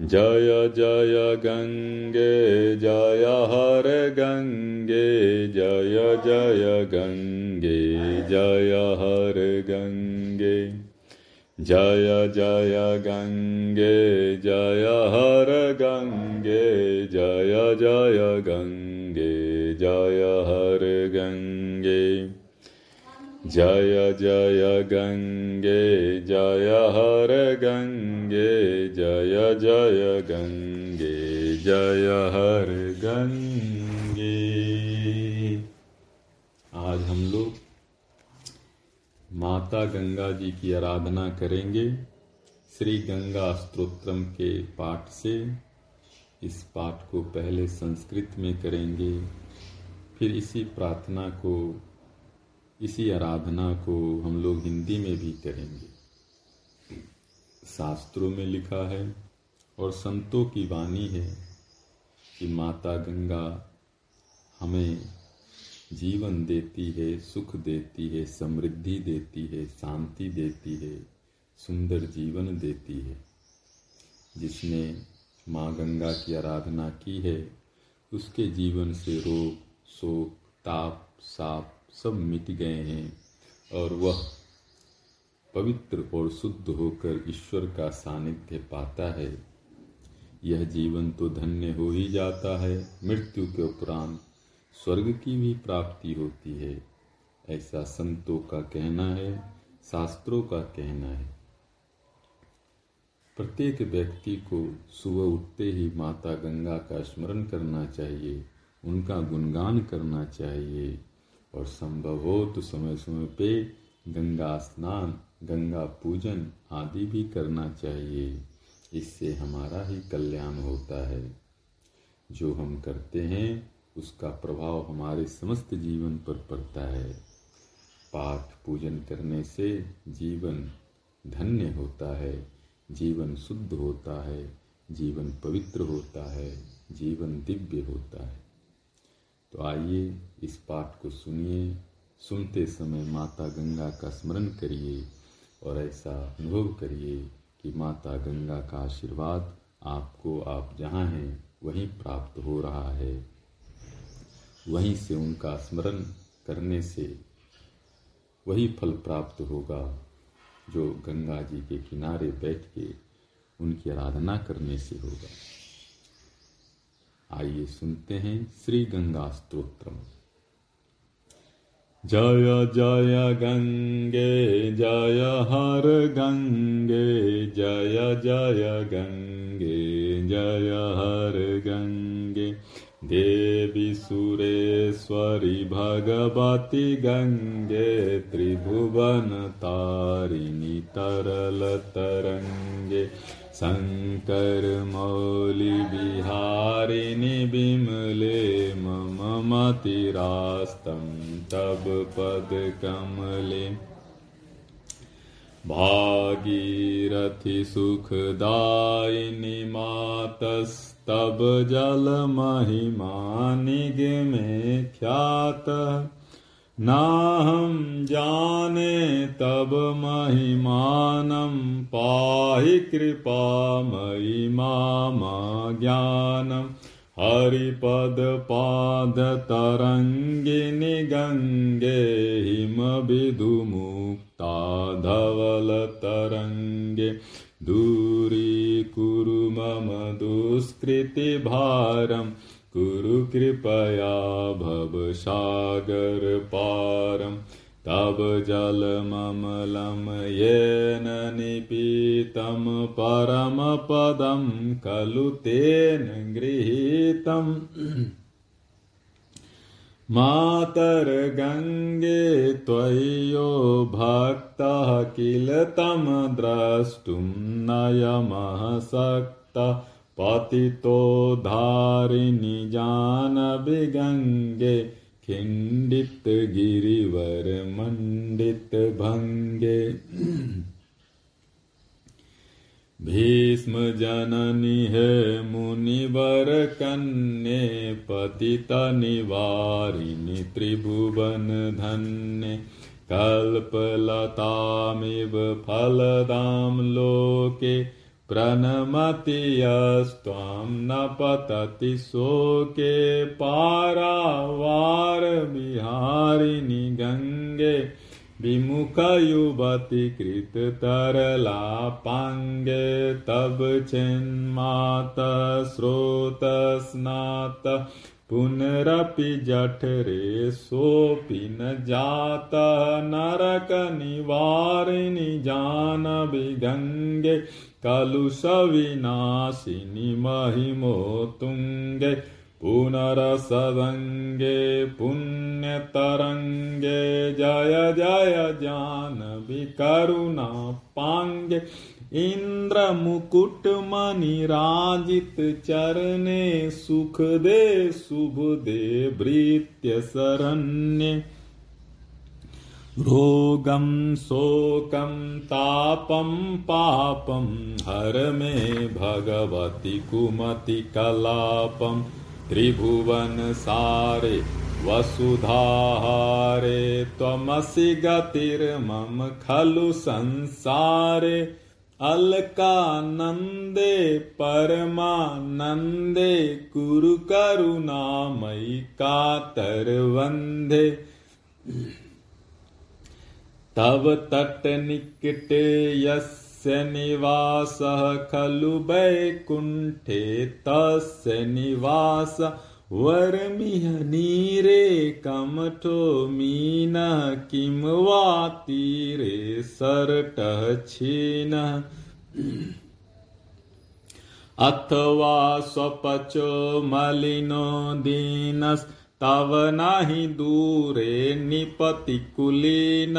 जय जय गङ्गे जय हर गङ्गे जय जय गङ्गे जय हर गङ्गे जय जय गङ्गे जय हर गङ्गे जय जय गङ्गे जय हर गङ्गे जय जय गङ्गे जय हर गङ्गे जय जय गङ्गे जय हर गङ्गे आज हम लोग माता गंगा जी की आराधना करेंगे श्री गंगा स्त्रोत्रम के पाठ से। इस पाठ को पहले संस्कृत में करेंगे, फिर इसी प्रार्थना को इसी आराधना को हम लोग हिंदी में भी करेंगे शास्त्रों में लिखा है और संतों की वाणी है कि माता गंगा हमें जीवन देती है, सुख देती है, समृद्धि देती है, शांति देती है, सुंदर जीवन देती है। जिसने माँ गंगा की आराधना की है, उसके जीवन से रोग, शोक, ताप, साप सब मिट गए हैं और वह पवित्र और शुद्ध होकर ईश्वर का सानिध्य पाता है। यह जीवन तो धन्य हो ही जाता है। मृत्यु के उपरांत स्वर्ग की भी प्राप्ति होती है। ऐसा संतों का कहना है, शास्त्रों का कहना है। प्रत्येक व्यक्ति को सुबह उठते ही माता गंगा का स्मरण करना चाहिए, उनका गुणगान करना चाहिए। और संभव हो तो समय समय पे गंगा स्नान, गंगा पूजन आदि भी करना चाहिए। इससे हमारा ही कल्याण होता है। जो हम करते हैं, उसका प्रभाव हमारे समस्त जीवन पर पड़ता है। पाठ पूजन करने से जीवन धन्य होता है, जीवन शुद्ध होता है, जीवन पवित्र होता है, जीवन दिव्य होता है। तो आइए इस पाठ को सुनिए, सुनते समय माता गंगा का स्मरण करिए और ऐसा अनुभव करिए कि माता गंगा का आशीर्वाद आपको, आप जहाँ हैं, वहीं प्राप्त हो रहा है। वहीं से उनका स्मरण करने से वही फल प्राप्त होगा जो गंगा जी के किनारे बैठ के उनकी आराधना करने से होगा। आइए सुनते हैं श्री गंगा स्त्रोत्रम जय जय गंगे, जय हर गंगे, जय जय गंगे, जय हर गंगे। देवी सुरेश्वरी भगवती गंगे, त्रिभुवन तारिणी तरल तरंगे। शंकर मौली बिहारिणि विमले मम मतिरास्तं तब पद कमले भागीरथि सुखदायिनी मातस् तब जल महिमा निगमे ख्यात। नाहं जाने तब महिमानं पाहि कृपामयि मामा ज्ञानम् हरिपदपादतरङ्गिनि गङ्गे हिमविधुमुक्ता धवलतरङ्गे दूरीकुरु मम दुष्कृतिभारं कुरु कृपया भवसागरपारं तव जलममलं येन निपीतं। परमपदं खलु तेन गृहीतम् मातर्गङ्गे त्वय्यो भक्तः किल तं द्रष्टुं नयमः सक्तः पतितो धारिणि जानविगङ्गे खिण्डितगिरिवरमण्डितभङ्गे भीष्म जननी है मुनिवर कन्ये, पतित निवारिणि त्रिभुवन धन्य। कल्पलतामिव फलदां लोके प्रणमति यस्त्वां न पतति शोके पारावारविहारिणि गङ्गे विमुखयुवति कृततरलापाङ्गे तब चिन्मात स्रोतस्नात पुनरपि जठरे सोऽपि न जातः नरकनिवारिणि जानवि गङ्गे कलुषविनाशिनि महिमोतुङ्गे पुनरसदङ्गे पुण्यतरङ्गे, जय जय जानवि करुणापाङ्गे इन्द्रमुकुटमणिराजित चरणे सुख दे शुभ दे भृत्य शरण्ये रोगं, शोकं, तापं, पापं हर मे भगवति कुमति कलापं। त्रिभुवन सारे, वसुधाहारे, त्वमसि गतिर्मम खलु संसारे। अलकानन्दे परमानन्दे करुणामयि कातरवन्धे तव तटनिकटे यस्य निवासः खलु वैकुण्ठे तस्य निवास वरमिह नीरे कमठो मीनः किं वा तीरे सरटः क्षीणः अथवा स्वपचो मलिनो दीनस्, तव नहि दूरे निपतिकुलीन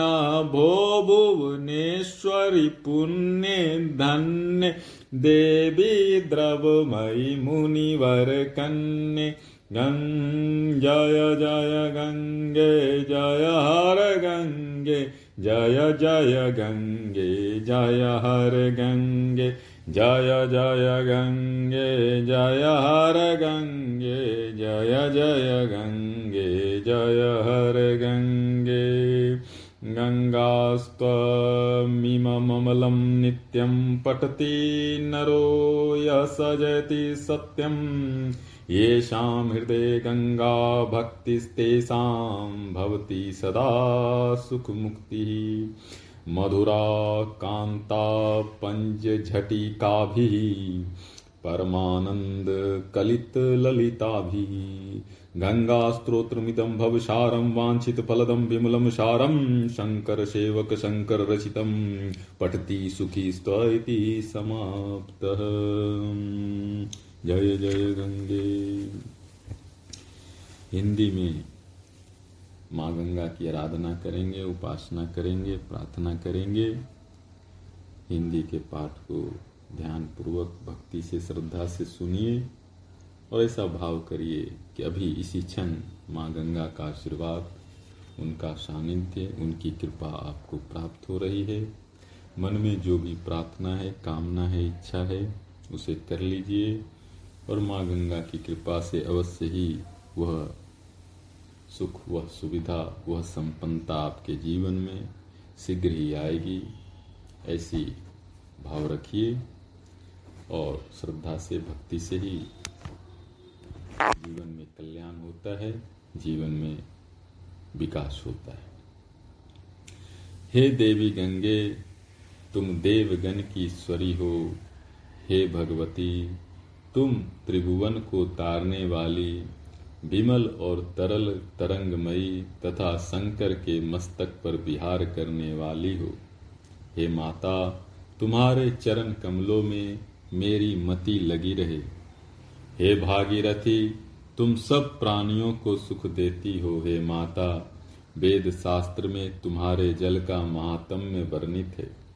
भो भुवनेश्वरि पुण्ये धन्य, देवी द्रवमयि मुनिवर कन्ये गं जय जय गङ्गे जय हर गंगे, जय जय गङ्गे जय हर गंगे, जय जय गंगे, जय हर गंगे, जय जय गङ्गे जय हर गंगे। गङ्गास्त्वमिममलं नित्यं पठति नरो यः सजति सत्यं येषां हृदये गङ्गा भक्तिस्तेषां भवति सदा सुखमुक्तिः। मधुरा कान्ता पञ्चझटिकाभिः परमानन्दकलितललिताभिः गङ्गास्त्रोत्रमिदं भवसारं वाञ्छितफलदं विमलं सारं शङ्करसेवकशङ्कररचितं पठति सुखी स्त समाप्तः। जय जय गंगे। हिंदी में माँ गंगा की आराधना करेंगे, उपासना करेंगे, प्रार्थना करेंगे। हिंदी के पाठ को ध्यान पूर्वक भक्ति से, श्रद्धा से सुनिए और ऐसा भाव करिए कि अभी इसी क्षण माँ गंगा का आशीर्वाद, उनका सानिध्य, उनकी कृपा आपको प्राप्त हो रही है। मन में जो भी प्रार्थना है, कामना है, इच्छा है, उसे कर लीजिए। और माँ गंगा की कृपा से अवश्य ही वह सुख, वह सुविधा, वह संपन्नता आपके जीवन में शीघ्र ही आएगी। ऐसी भाव रखिए और श्रद्धा से, भक्ति से ही जीवन में कल्याण होता है, जीवन में विकास होता है। हे देवी गंगे, तुम देवगण की ईश्वरी हो। हे भगवती तुम त्रिभुवन को तारने वाली, विमल और तरल तरंगमयी तथा शंकर के मस्तक पर विहार करने वाली हो। हे माता, तुम्हारे चरण कमलों में मेरी मति लगी रहे। हे भागीरथी, तुम सब प्राणियों को सुख देती हो। हे माता वेद शास्त्र में तुम्हारे जल का महात्म्य वर्णित है।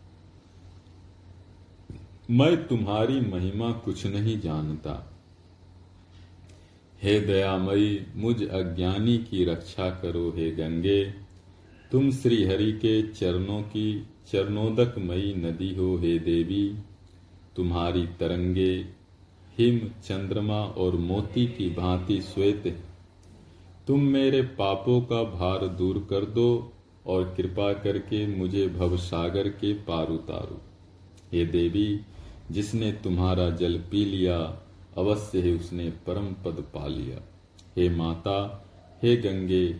मैं तुम्हारी महिमा कुछ नहीं जानता। हे दयामयी, मुझ अज्ञानी की रक्षा करो, हे गंगे। तुम श्री हरि के चरणों की चरणोदकमयी नदी हो, हे देवी। तुम्हारी तरंगे, हिम, चंद्रमा और मोती की भांति श्वेत है। तुम मेरे पापों का भार दूर कर दो और कृपा करके मुझे भवसागर के पार उतारो। हे देवी जिसने तुम्हारा जल पी लिया, अवश्य ही उसने परम पद पा लिया। हे माता, हे गंगे,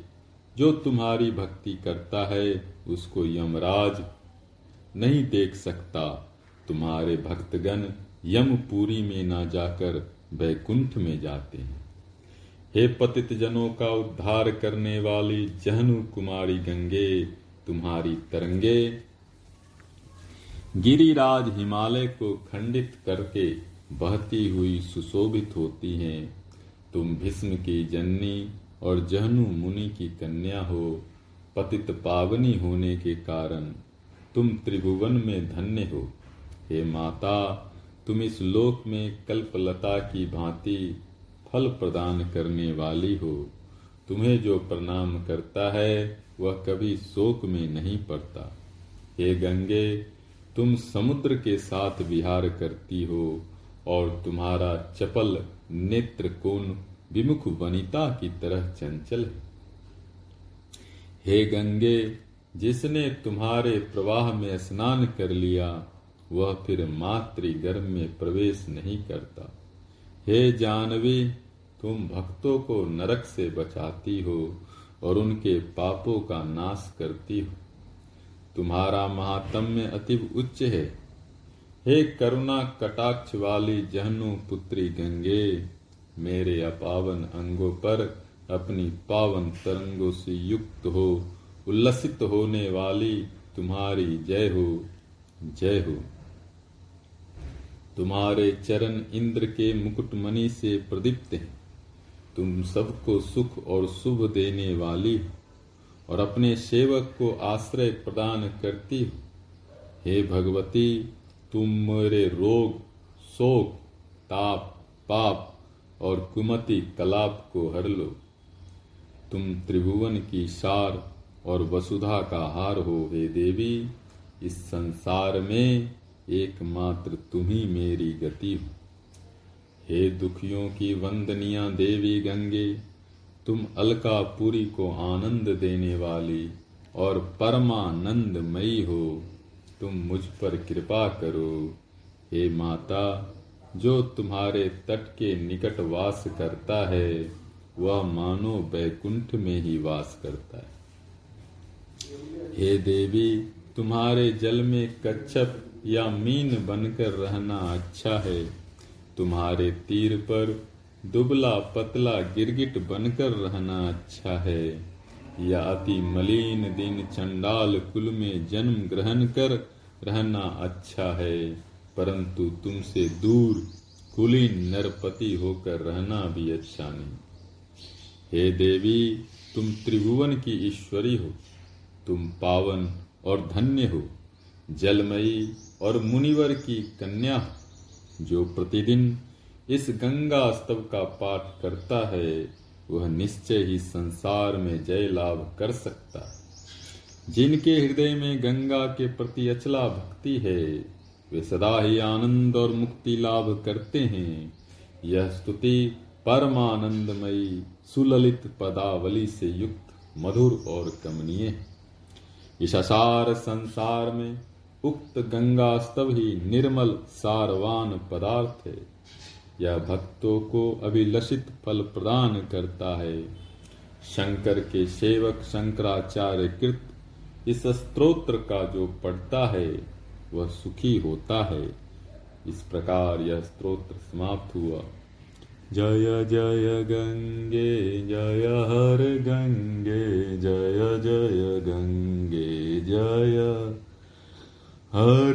जो तुम्हारी भक्ति करता है, उसको यमराज नहीं देख सकता। तुम्हारे भक्तगण यमपुरी में ना जाकर बैकुंठ में जाते हैं। हे पतित जनों का उद्धार करने वाली जहनु कुमारी गंगे, तुम्हारी तरंगे गिरिराज हिमालय को खंडित करके बहती हुई सुशोभित होती हैं। तुम भीष्म की जननी और जहनु मुनि की कन्या हो। पतित पावनी होने के कारण तुम त्रिभुवन में धन्य हो। हे माता, तुम इस लोक में कल्पलता की भांति फल प्रदान करने वाली हो। तुम्हें जो प्रणाम करता है, वह कभी शोक में नहीं पड़ता। हे गंगे तुम समुद्र के साथ विहार करती हो और तुम्हारा चपल नेत्र कोण विमुख वनिता की तरह चंचल है। हे गंगे, जिसने तुम्हारे प्रवाह में स्नान कर लिया, वह फिर मातृगर्भ में प्रवेश नहीं करता। हे जानवी, तुम भक्तों को नरक से बचाती हो और उनके पापों का नाश करती हो। तुम्हारा महात्म्य अति उच्च है। हे करुणा कटाक्ष वाली जहनु पुत्री गंगे, मेरे अपावन अंगों पर अपनी पावन तरंगों से युक्त हो। उल्लसित होने वाली तुम्हारी जय हो जय हो। तुम्हारे चरण इंद्र के मुकुटमणि से प्रदीप्त हैं। तुम सबको सुख और शुभ देने वाली हो। और अपने सेवक को आश्रय प्रदान करती हो। हे भगवती, तुम मेरे रोग, शोक, ताप, पाप और कुमति कलाप को हर लो। तुम त्रिभुवन की सार और वसुधा का हार हो, हे देवी। इस संसार में एकमात्र तुम ही मेरी गति हो। हे दुखियों की वंदनिया देवी गंगे तुम अलकापुरी को आनंद देने वाली और परमानंदमयी हो। तुम मुझ पर कृपा करो। हे माता, जो तुम्हारे तट के निकट वास करता है, वह मानो बैकुंठ में ही वास करता है। हे देवी, तुम्हारे जल में कच्छप या मीन बनकर रहना अच्छा है। तुम्हारे तीर पर दुबला पतला गिरगिट बनकर रहना अच्छा है। या अति मलिन दिन चंडाल कुल में जन्म ग्रहण कर रहना अच्छा है। परंतु तुमसे दूर कुलीन नरपति होकर रहना भी अच्छा नहीं। हे देवी, तुम त्रिभुवन की ईश्वरी हो। तुम पावन और धन्य हो। जलमयी और मुनिवर की कन्या जो प्रतिदिन इस गंगा स्तव का पाठ करता है, वह निश्चय ही संसार में जय लाभ कर सकता है। जिनके हृदय में गंगा के प्रति अचला भक्ति है, वे सदा ही आनंद और मुक्ति लाभ करते हैं। यह स्तुति परमानंदमयी सुललित पदावली से युक्त मधुर और कमनीय है। इस असार संसार में उक्त गंगा स्तव ही निर्मल सारवान पदार्थ है। यह भक्तों को अभिलषित फल प्रदान करता है। शंकर के सेवक शंकराचार्य कृत इस स्तोत्र का जो पढ़ता है, वह सुखी होता है। इस प्रकार यह स्त्रोत्र समाप्त हुआ। जय जय गंगे, जय हर गंगे, जय जय गंगे, जय हर